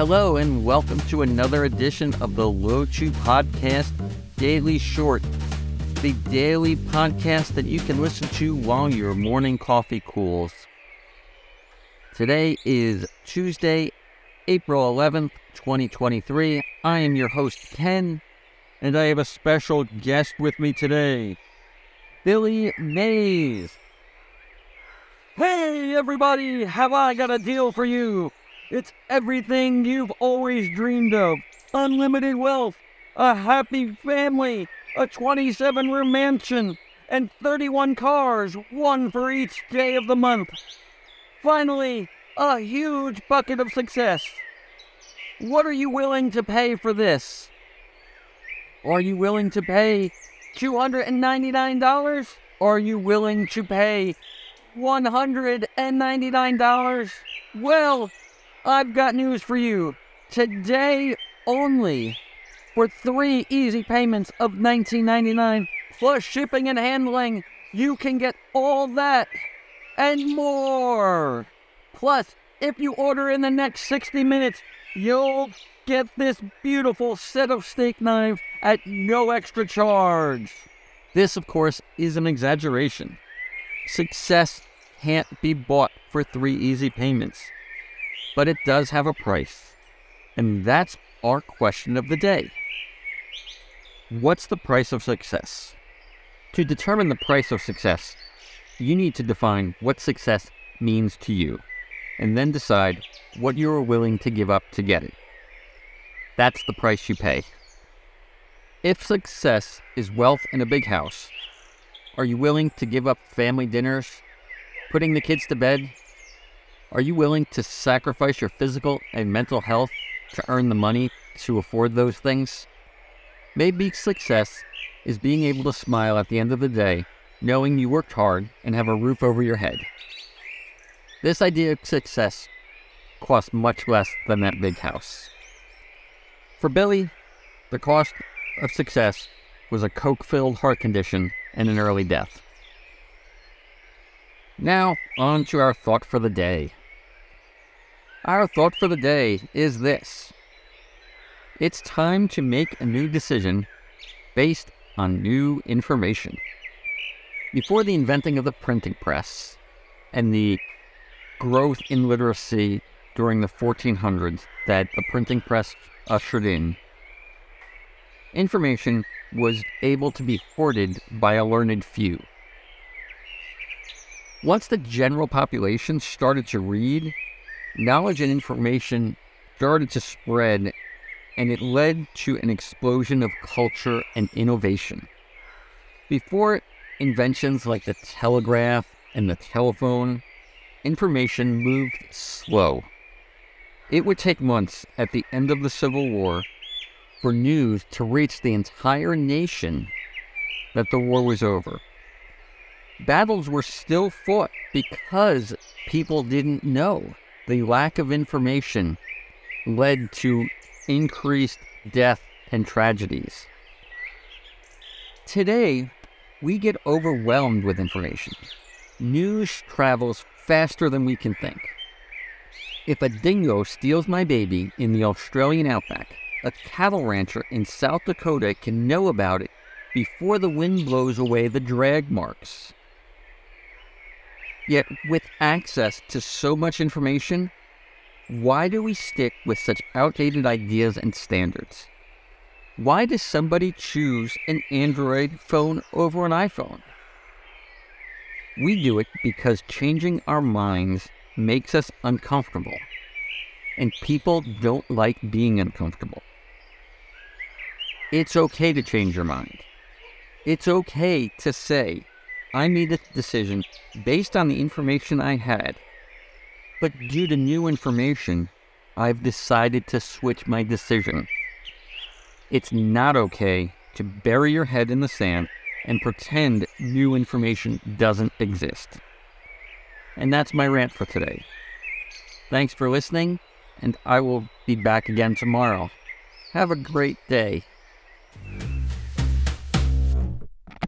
Hello, and welcome to another edition of the Low Chew Podcast Daily Short, the daily podcast that you can listen to while your morning coffee cools. Today is Tuesday, April 11th, 2023. I am your host, Ken, and I have a special guest with me today, Billy Mays. Hey, everybody, have I got a deal for you? It's everything you've always dreamed of unlimited wealth, a happy family, a 27 room mansion, and 31 cars, one for each day of the month. Finally, a huge bucket of success. What are you willing to pay for this? Are you willing to pay $299? Or are you willing to pay $199? Well, I've got news for you. Today only, for three easy payments of $19.99 plus shipping and handling, you can get all that and more. Plus, if you order in the next 60 minutes, you'll get this beautiful set of steak knives at no extra charge. This, of course, is an exaggeration. Success can't be bought for three easy payments but it does have a price. And that's our question of the day. What's the price of success? To determine the price of success, you need to define what success means to you, and then decide what you are willing to give up to get it. That's the price you pay. If success is wealth in a big house, are you willing to give up family dinners, putting the kids to bed, are you willing to sacrifice your physical and mental health to earn the money to afford those things? Maybe success is being able to smile at the end of the day, knowing you worked hard and have a roof over your head. This idea of success costs much less than that big house. For Billy, the cost of success was a coke filled heart condition and an early death. Now, on to our thought for the day. Our thought for the day is this it's time to make a new decision based on new information. Before the inventing of the printing press and the growth in literacy during the 1400s that the printing press ushered in, information was able to be hoarded by a learned few. Once the general population started to read knowledge and information started to spread, and it led to an explosion of culture and innovation. Before inventions like the telegraph and the telephone, information moved slow. It would take months at the end of the Civil War for news to reach the entire nation that the war was over. Battles were still fought because people didn't know the lack of information led to increased death and tragedies. Today, we get overwhelmed with information. News travels faster than we can think. If a dingo steals my baby in the Australian outback, a cattle rancher in South Dakota can know about it before the wind blows away the drag marks. Yet, with access to so much information, why do we stick with such outdated ideas and standards? Why does somebody choose an Android phone over an iPhone? We do it because changing our minds makes us uncomfortable, and people don't like being uncomfortable. It's okay to change your mind. It's okay to say, I made a decision based on the information I had, but due to new information, I've decided to switch my decision. It's not okay to bury your head in the sand and pretend new information doesn't exist. And that's my rant for today. Thanks for listening, and I will be back again tomorrow. Have a great day.